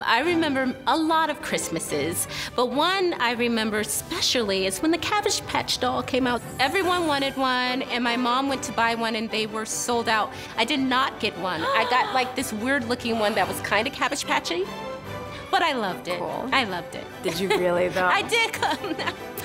I remember a lot of Christmases, but one I remember especially is when the Cabbage Patch doll came out. Everyone wanted one, and my mom went to buy one, and they were sold out. I did not get one. I got like this weird looking one that was kind of Cabbage Patchy, but I loved it. Cool. I loved it. Did you really, though? I did.